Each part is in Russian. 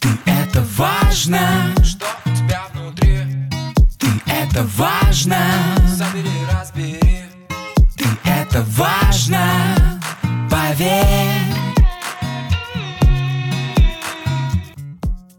Ты это важно, Что у тебя внутри? ты это важно, Забери, разбери ты это важно, поверь.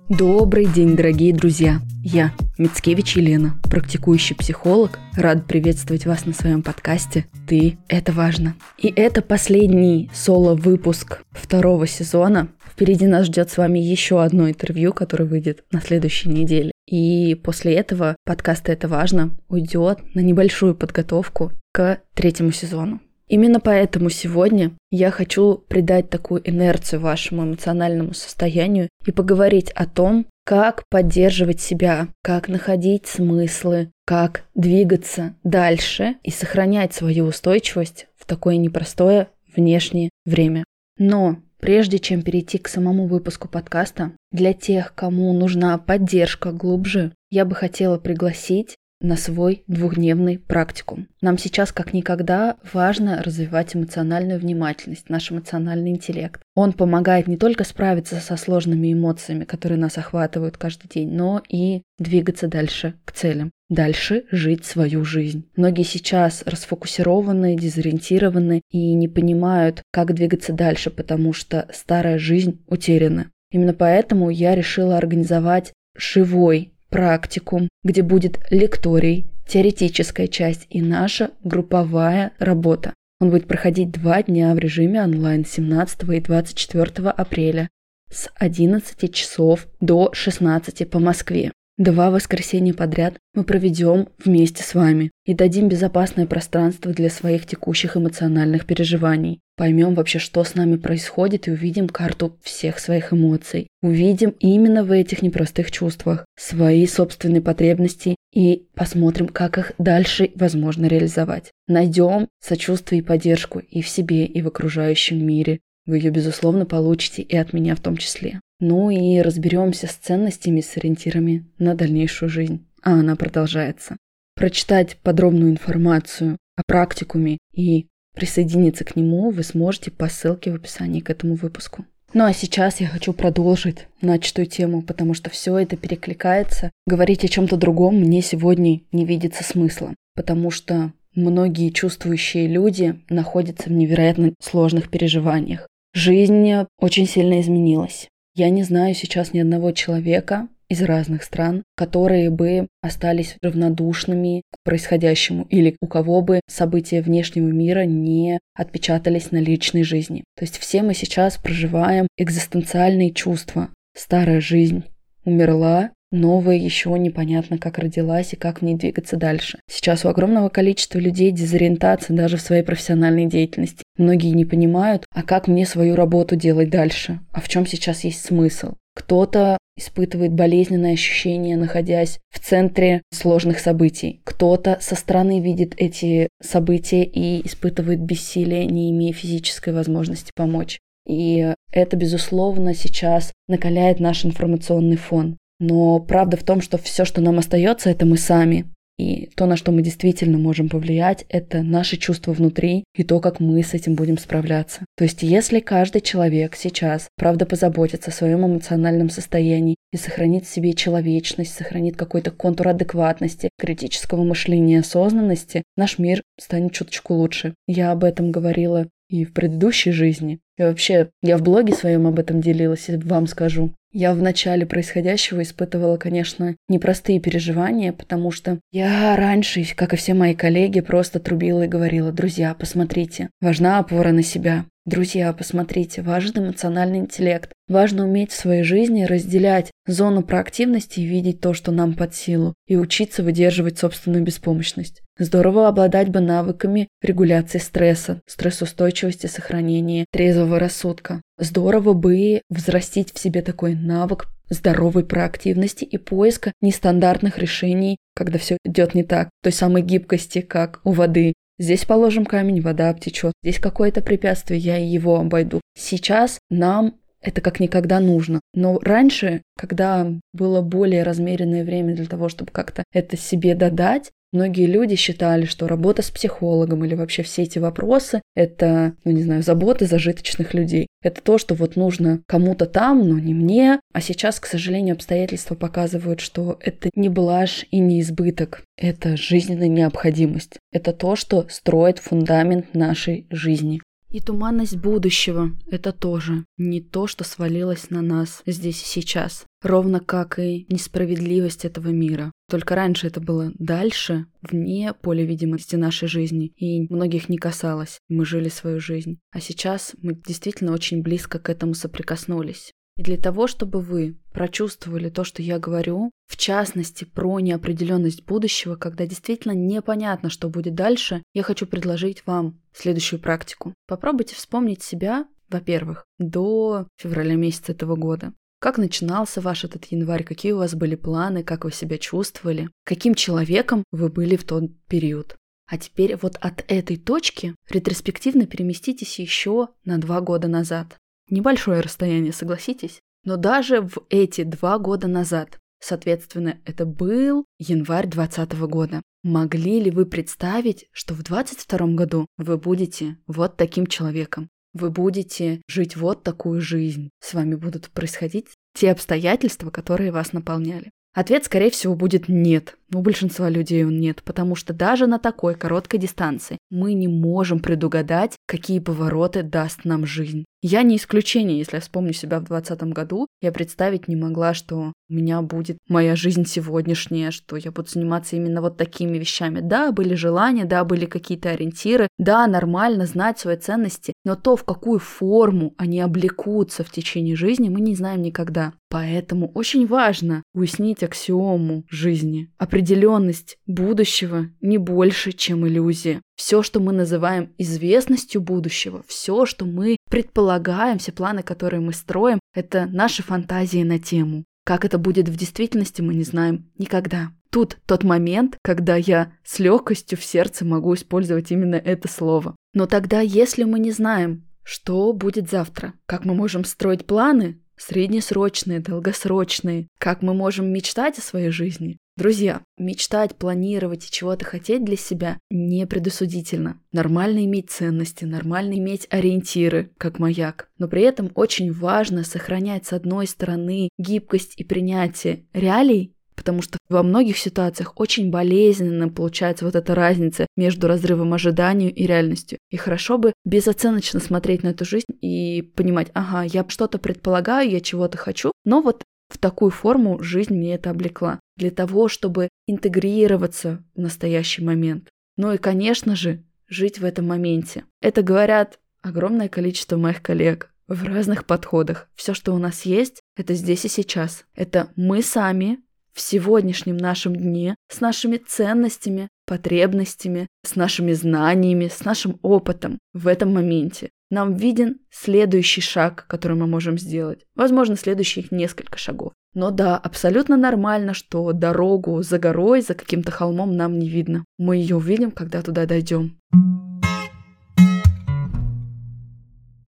Добрый день, дорогие друзья! Я, Мицкевич Елена, практикующий психолог, рад приветствовать вас на своем подкасте «Ты – это важно». И это последний соло-выпуск второго сезона. Впереди нас ждет с вами еще одно интервью, которое выйдет на следующей неделе. И после этого подкаст «Это важно» уйдет на небольшую подготовку к третьему сезону. Именно поэтому сегодня я хочу придать такую инерцию вашему эмоциональному состоянию и поговорить о том, как поддерживать себя, как находить смыслы, как двигаться дальше и сохранять свою устойчивость в такое непростое внешнее время. Но прежде чем перейти к самому выпуску подкаста, для тех, кому нужна поддержка глубже, я бы хотела пригласить на свой двухдневный практикум. Нам сейчас как никогда важно развивать эмоциональную внимательность, наш эмоциональный интеллект. Он помогает не только справиться со сложными эмоциями, которые нас охватывают каждый день, но и двигаться дальше к целям. Дальше жить свою жизнь. Многие сейчас расфокусированы, дезориентированы и не понимают, как двигаться дальше, потому что старая жизнь утеряна. Именно поэтому я решила организовать живой практикум, где будет лекторий, теоретическая часть и наша групповая работа. Он будет проходить два дня в режиме онлайн 17 и 24 апреля с 11 часов до 16 по Москве. Два воскресенья подряд мы проведем вместе с вами и дадим безопасное пространство для своих текущих эмоциональных переживаний. Поймем вообще, что с нами происходит и увидим карту всех своих эмоций. Увидим именно в этих непростых чувствах свои собственные потребности и посмотрим, как их дальше возможно реализовать. Найдем сочувствие и поддержку и в себе, и в окружающем мире. Вы ее, безусловно, получите и от меня в том числе. Ну и разберемся с ценностями, с ориентирами на дальнейшую жизнь. А она продолжается. Прочитать подробную информацию о практикуме и присоединиться к нему вы сможете по ссылке в описании к этому выпуску. Ну а сейчас я хочу продолжить начатую тему, потому что все это перекликается. Говорить о чем-то другом мне сегодня не видится смысла, потому что многие чувствующие люди находятся в невероятно сложных переживаниях. Жизнь очень сильно изменилась. Я не знаю сейчас ни одного человека из разных стран, которые бы остались равнодушными к происходящему или у кого бы события внешнего мира не отпечатались на личной жизни. То есть все мы сейчас проживаем экзистенциальные чувства. Старая жизнь умерла, новая еще непонятно, как родилась и как в ней двигаться дальше. Сейчас у огромного количества людей дезориентация даже в своей профессиональной деятельности. Многие не понимают, а как мне свою работу делать дальше, а в чем сейчас есть смысл. Кто-то испытывает болезненное ощущение, находясь в центре сложных событий. Кто-то со стороны видит эти события и испытывает бессилие, не имея физической возможности помочь. И это, безусловно, сейчас накаляет наш информационный фон. Но правда в том, что все, что нам остается, это мы сами. И то, на что мы действительно можем повлиять, это наши чувства внутри и то, как мы с этим будем справляться. То есть, если каждый человек сейчас, правда, позаботится о своем эмоциональном состоянии и сохранит в себе человечность, сохранит какой-то контур адекватности, критического мышления, осознанности, наш мир станет чуточку лучше. Я об этом говорила и в предыдущей жизни. И вообще, я в блоге своем об этом делилась, и вам скажу. Я в начале происходящего испытывала, конечно, непростые переживания, потому что я раньше, как и все мои коллеги, просто трубила и говорила, друзья, посмотрите, важна опора на себя. Друзья, посмотрите, важен эмоциональный интеллект. Важно уметь в своей жизни разделять зону проактивности и видеть то, что нам под силу, и учиться выдерживать собственную беспомощность. Здорово обладать бы навыками регуляции стресса, стрессоустойчивости, сохранения трезвого рассудка. Здорово бы взрастить в себе такой навык здоровой проактивности и поиска нестандартных решений, когда все идет не так, той самой гибкости, как у воды, Здесь положим камень, вода обтечет. Здесь какое-то препятствие, я его обойду. Сейчас нам это как никогда нужно. Но раньше, когда было более размеренное время для того, чтобы как-то это себе додать, Многие люди считали, что работа с психологом или вообще все эти вопросы – это, ну не знаю, заботы зажиточных людей. Это то, что вот нужно кому-то там, но не мне. А сейчас, к сожалению, обстоятельства показывают, что это не блажь и не избыток. Это жизненная необходимость. Это то, что строит фундамент нашей жизни. И туманность будущего – это тоже не то, что свалилось на нас здесь и сейчас. Ровно как и несправедливость этого мира. Только раньше это было дальше, вне поля видимости нашей жизни, и многих не касалось. Мы жили свою жизнь. А сейчас мы действительно очень близко к этому соприкоснулись. И для того, чтобы вы прочувствовали то, что я говорю, в частности про неопределенность будущего, когда действительно непонятно, что будет дальше, я хочу предложить вам следующую практику. Попробуйте вспомнить себя, во-первых, до февраля месяца этого года. Как начинался ваш этот январь, какие у вас были планы, как вы себя чувствовали, каким человеком вы были в тот период. А теперь вот от этой точки ретроспективно переместитесь еще на два года назад. Небольшое расстояние, согласитесь? Но даже в эти два года назад, соответственно, это был январь 2020 года, могли ли вы представить, что в 2022 году вы будете вот таким человеком? Вы будете жить вот такую жизнь. С вами будут происходить те обстоятельства, которые вас наполняли. Ответ, скорее всего, будет нет. У большинства людей он нет, потому что даже на такой короткой дистанции мы не можем предугадать, какие повороты даст нам жизнь. Я не исключение, если я вспомню себя в 2020 году, я представить не могла, что у меня будет моя жизнь сегодняшняя, что я буду заниматься именно вот такими вещами. Да, были желания, да, были какие-то ориентиры, да, нормально знать свои ценности, но то, в какую форму они облекутся в течение жизни, мы не знаем никогда. Поэтому очень важно уяснить аксиому жизни, Определенность будущего не больше, чем иллюзия. Все, что мы называем известностью будущего, все, что мы предполагаем, все планы, которые мы строим, это наши фантазии на тему. Как это будет в действительности, мы не знаем никогда. Тут тот момент, когда я с легкостью в сердце могу использовать именно это слово. Но тогда, если мы не знаем, что будет завтра, как мы можем строить планы, среднесрочные, долгосрочные, как мы можем мечтать о своей жизни, Друзья, мечтать, планировать и чего-то хотеть для себя не предосудительно. Нормально иметь ценности, нормально иметь ориентиры, как маяк. Но при этом очень важно сохранять с одной стороны гибкость и принятие реалий, потому что во многих ситуациях очень болезненно получается вот эта разница между разрывом ожиданию и реальностью. И хорошо бы безоценочно смотреть на эту жизнь и понимать, ага, я что-то предполагаю, я чего-то хочу, но вот в такую форму жизнь мне это облекла, для того, чтобы интегрироваться в настоящий момент. Ну и, конечно же, жить в этом моменте. Это говорят огромное количество моих коллег в разных подходах. Все, что у нас есть, это здесь и сейчас. Это мы сами в сегодняшнем нашем дне с нашими ценностями, потребностями, с нашими знаниями, с нашим опытом в этом моменте нам виден следующий шаг, который мы можем сделать. Возможно, следующих несколько шагов. Но да, абсолютно нормально, что дорогу за горой, за каким-то холмом нам не видно. Мы ее увидим, когда туда дойдем.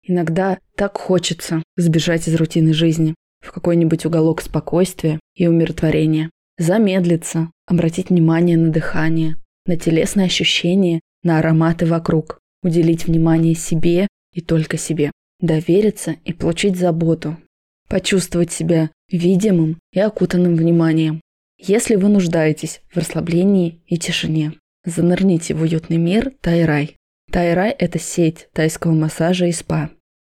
Иногда так хочется сбежать из рутины жизни в какой-нибудь уголок спокойствия и умиротворения. Замедлиться, обратить внимание на дыхание, на телесные ощущения, на ароматы вокруг, уделить внимание себе и только себе. Довериться и получить заботу. Почувствовать себя видимым и окутанным вниманием. Если вы нуждаетесь в расслаблении и тишине, занырните в уютный мир Тайрай. Тайрай – это сеть тайского массажа и спа.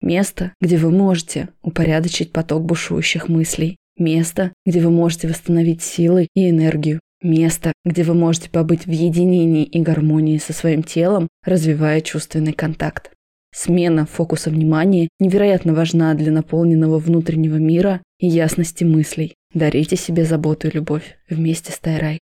Место, где вы можете упорядочить поток бушующих мыслей. Место, где вы можете восстановить силы и энергию. Место, где вы можете побыть в единении и гармонии со своим телом, развивая чувственный контакт. Смена фокуса внимания невероятно важна для наполненного внутреннего мира и ясности мыслей. Дарите себе заботу и любовь вместе с Тайрай.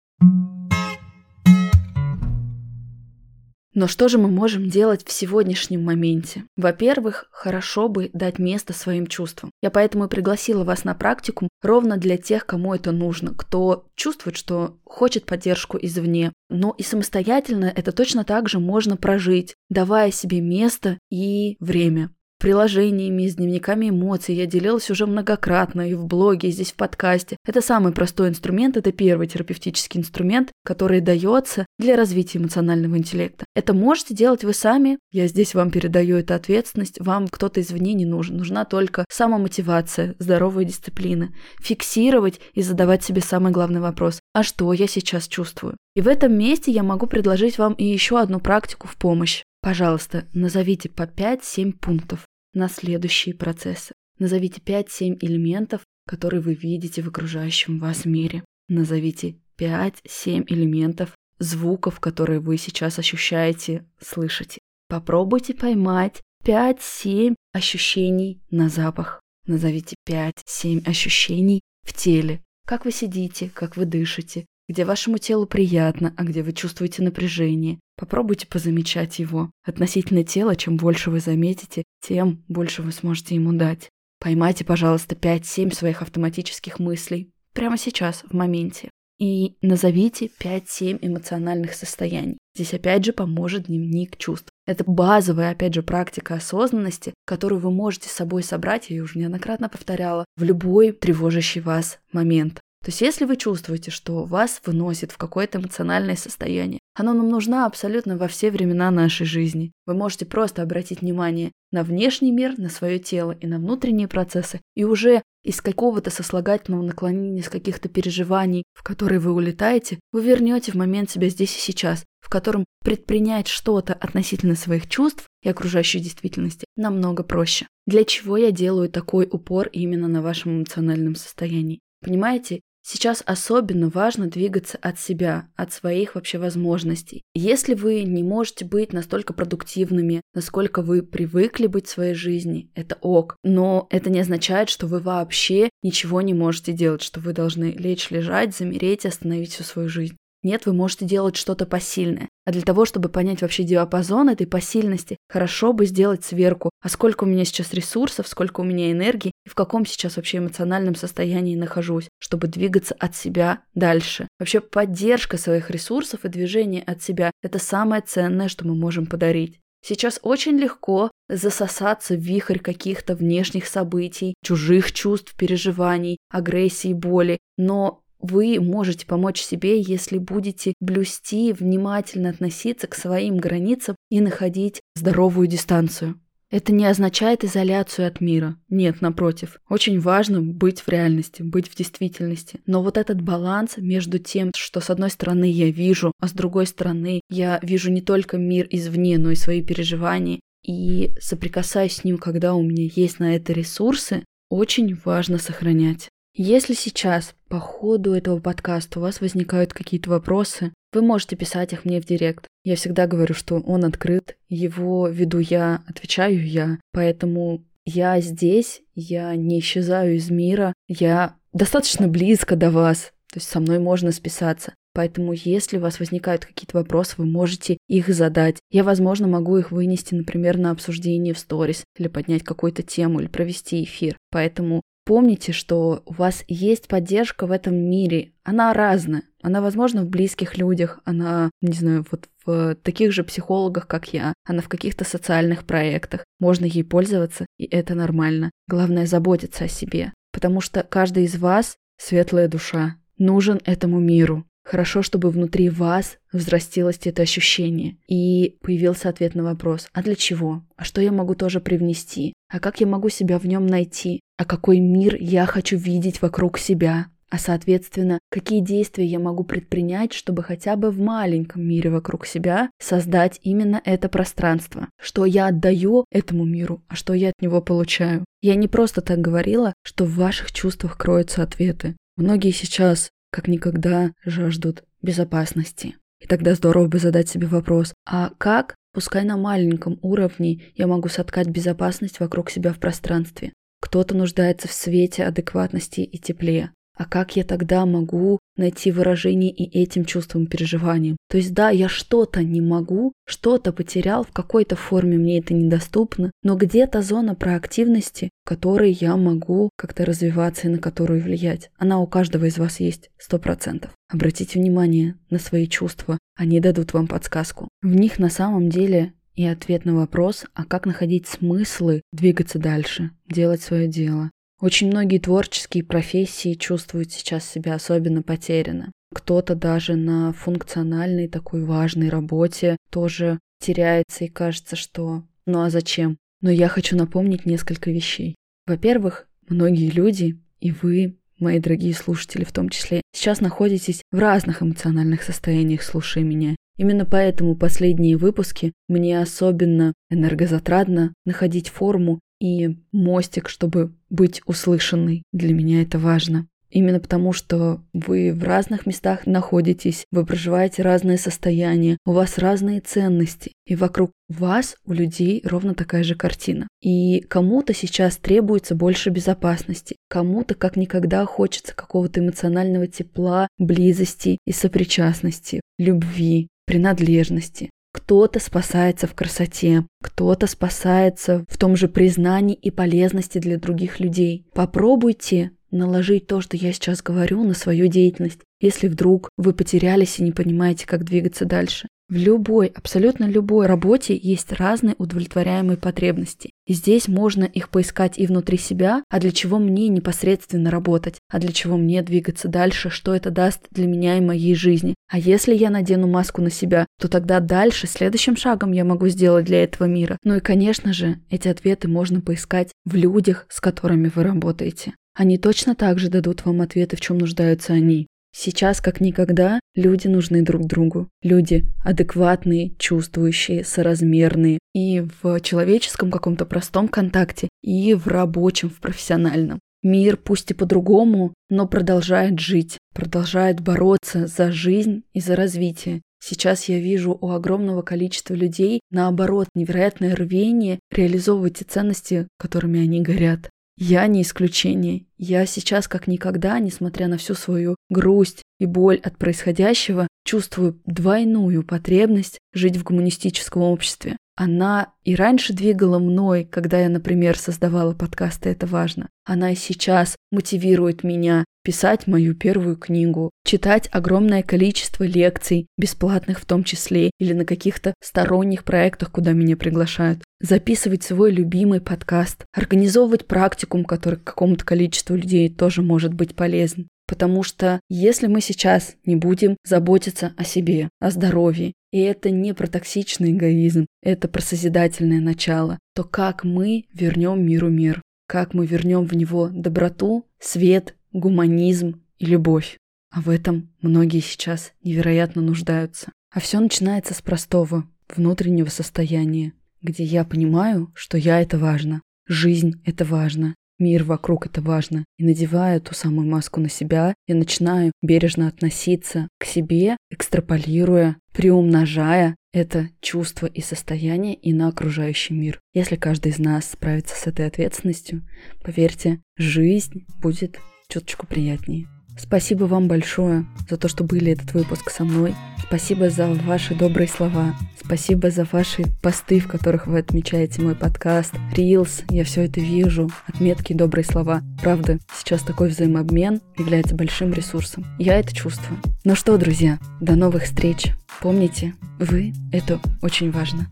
Но что же мы можем делать в сегодняшнем моменте? Во-первых, хорошо бы дать место своим чувствам. Я поэтому и пригласила вас на практику ровно для тех, кому это нужно, кто чувствует, что хочет поддержку извне. Но и самостоятельно это точно так же можно прожить, давая себе место и время. Приложениями, с дневниками эмоций. Я делилась уже многократно и в блоге, и здесь в подкасте. Это самый простой инструмент, это первый терапевтический инструмент, который дается для развития эмоционального интеллекта. Это можете делать вы сами. Я здесь вам передаю эту ответственность. Вам кто-то извне не нужен. Нужна только самомотивация, здоровая дисциплина. Фиксировать и задавать себе самый главный вопрос. А что я сейчас чувствую? И в этом месте я могу предложить вам и еще одну практику в помощь. Пожалуйста, назовите по 5-7 пунктов на следующие процессы. Назовите 5-7 элементов, которые вы видите в окружающем вас мире. Назовите 5-7 элементов звуков, которые вы сейчас ощущаете, слышите. Попробуйте поймать 5-7 ощущений на запах. Назовите 5-7 ощущений в теле. Как вы сидите, как вы дышите, где вашему телу приятно, а где вы чувствуете напряжение. Попробуйте позамечать его. Относительно тела, чем больше вы заметите, тем больше вы сможете ему дать. Поймайте, пожалуйста, 5-7 своих автоматических мыслей. Прямо сейчас, в моменте. И назовите 5-7 эмоциональных состояний. Здесь опять же поможет дневник чувств. Это базовая, опять же, практика осознанности, которую вы можете с собой собрать, я ее уже неоднократно повторяла, в любой тревожащий вас момент. То есть если вы чувствуете, что вас выносит в какое-то эмоциональное состояние, оно нам нужно абсолютно во все времена нашей жизни. Вы можете просто обратить внимание на внешний мир, на свое тело и на внутренние процессы, и уже из какого-то сослагательного наклонения, из каких-то переживаний, в которые вы улетаете, вы вернете в момент себя здесь и сейчас, в котором предпринять что-то относительно своих чувств и окружающей действительности намного проще. Для чего я делаю такой упор именно на вашем эмоциональном состоянии? Понимаете, Сейчас особенно важно двигаться от себя, от своих вообще возможностей. Если вы не можете быть настолько продуктивными, насколько вы привыкли быть в своей жизни, это ок. Но это не означает, что вы вообще ничего не можете делать, что вы должны лечь, лежать, замереть и остановить всю свою жизнь. Нет, вы можете делать что-то посильное. А для того, чтобы понять вообще диапазон этой посильности, хорошо бы сделать сверку, а сколько у меня сейчас ресурсов, сколько у меня энергии и в каком сейчас вообще эмоциональном состоянии нахожусь, чтобы двигаться от себя дальше. Вообще поддержка своих ресурсов и движение от себя – это самое ценное, что мы можем подарить. Сейчас очень легко засосаться в вихрь каких-то внешних событий, чужих чувств, переживаний, агрессии, боли, но вы можете помочь себе, если будете блюсти, внимательно относиться к своим границам и находить здоровую дистанцию. Это не означает изоляцию от мира. Нет, напротив. Очень важно быть в реальности, быть в действительности. Но вот этот баланс между тем, что с одной стороны я вижу, а с другой стороны я вижу не только мир извне, но и свои переживания, и соприкасаюсь с ним, когда у меня есть на это ресурсы, очень важно сохранять. Если сейчас по ходу этого подкаста у вас возникают какие-то вопросы, вы можете писать их мне в директ. Я всегда говорю, что он открыт, его веду я, отвечаю я, поэтому я здесь, я не исчезаю из мира, я достаточно близко до вас, то есть со мной можно списаться. Поэтому, если у вас возникают какие-то вопросы, вы можете их задать. Я, возможно, могу их вынести, например, на обсуждение в сторис, или поднять какую-то тему, или провести эфир. Поэтому Помните, что у вас есть поддержка в этом мире. Она разная. Она, возможно, в близких людях, она, не знаю, вот в таких же психологах, как я, она в каких-то социальных проектах. Можно ей пользоваться, и это нормально. Главное заботиться о себе, потому что каждый из вас светлая душа, нужен этому миру. Хорошо, чтобы внутри вас взрастилось это ощущение и появился ответ на вопрос, а для чего? А что я могу тоже привнести? А как я могу себя в нем найти? А какой мир я хочу видеть вокруг себя? А соответственно, какие действия я могу предпринять, чтобы хотя бы в маленьком мире вокруг себя создать именно это пространство? Что я отдаю этому миру, а что я от него получаю? Я не просто так говорила, что в ваших чувствах кроются ответы. Многие сейчас как никогда жаждут безопасности. И тогда здорово бы задать себе вопрос, а как, пускай на маленьком уровне, я могу соткать безопасность вокруг себя в пространстве? Кто-то нуждается в свете, адекватности и тепле. А как я тогда могу найти выражение и этим чувствам, переживаниям? То есть да, я что-то не могу, что-то потерял, в какой-то форме мне это недоступно, но где-то зона проактивности, в которой я могу как-то развиваться и на которую влиять. Она у каждого из вас есть, сто процентов. Обратите внимание на свои чувства, они дадут вам подсказку. В них на самом деле и ответ на вопрос, а как находить смыслы, двигаться дальше, делать свое дело. Очень многие творческие профессии чувствуют сейчас себя особенно потеряно. Кто-то даже на функциональной такой важной работе тоже теряется и кажется, что ну а зачем? Но я хочу напомнить несколько вещей. Во-первых, многие люди, и вы, мои дорогие слушатели в том числе, сейчас находитесь в разных эмоциональных состояниях, слушая меня. Именно поэтому последние выпуски мне особенно энергозатратно находить форму и мостик, чтобы быть услышанной. Для меня это важно. Именно потому, что вы в разных местах находитесь, вы проживаете разные состояния, у вас разные ценности, и вокруг вас, у людей, ровно такая же картина. И кому-то сейчас требуется больше безопасности, кому-то как никогда хочется какого-то эмоционального тепла, близости и сопричастности, любви, принадлежности. Кто-то спасается в красоте, кто-то спасается в том же признании и полезности для других людей. Попробуйте наложить то, что я сейчас говорю, на свою деятельность, если вдруг вы потерялись и не понимаете, как двигаться дальше. В любой, абсолютно любой работе есть разные удовлетворяемые потребности. И здесь можно их поискать и внутри себя, а для чего мне непосредственно работать, а для чего мне двигаться дальше, что это даст для меня и моей жизни. А если я надену маску на себя, то тогда дальше, следующим шагом я могу сделать для этого мира. Ну и, конечно же, эти ответы можно поискать в людях, с которыми вы работаете. Они точно так же дадут вам ответы, в чем нуждаются они. Сейчас, как никогда, люди нужны друг другу. Люди адекватные, чувствующие, соразмерные и в человеческом каком-то простом контакте, и в рабочем, в профессиональном. Мир, пусть и по-другому, но продолжает жить, продолжает бороться за жизнь и за развитие. Сейчас я вижу у огромного количества людей, наоборот, невероятное рвение реализовывать те ценности, которыми они горят. Я не исключение. Я сейчас как никогда, несмотря на всю свою грусть и боль от происходящего, чувствую двойную потребность жить в гуманистическом обществе. Она и раньше двигала мной, когда я, например, создавала подкасты «Это важно». Она и сейчас мотивирует меня писать мою первую книгу, читать огромное количество лекций, бесплатных в том числе, или на каких-то сторонних проектах, куда меня приглашают, записывать свой любимый подкаст, организовывать практикум, который какому-то количеству людей тоже может быть полезен. Потому что если мы сейчас не будем заботиться о себе, о здоровье, и это не про токсичный эгоизм, это про созидательное начало, то как мы вернем миру мир? Как мы вернем в него доброту, свет, гуманизм и любовь? А в этом многие сейчас невероятно нуждаются. А все начинается с простого, внутреннего состояния, где я понимаю, что я это важно, жизнь это важно, Мир вокруг это важно. И надевая ту самую маску на себя, я начинаю бережно относиться к себе, экстраполируя, приумножая это чувство и состояние и на окружающий мир. Если каждый из нас справится с этой ответственностью, поверьте, жизнь будет чуточку приятнее. Спасибо вам большое за то, что были этот выпуск со мной. Спасибо за ваши добрые слова. Спасибо за ваши посты, в которых вы отмечаете мой подкаст. Reels, я все это вижу. Отметки, добрые слова. Правда, сейчас такой взаимообмен является большим ресурсом. Я это чувствую. Ну что, друзья, до новых встреч. Помните, вы — это очень важно.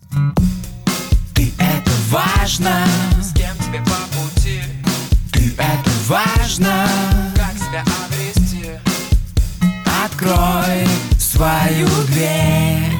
Ты это важно С кем тебе по пути Ты это важно Открой свою дверь.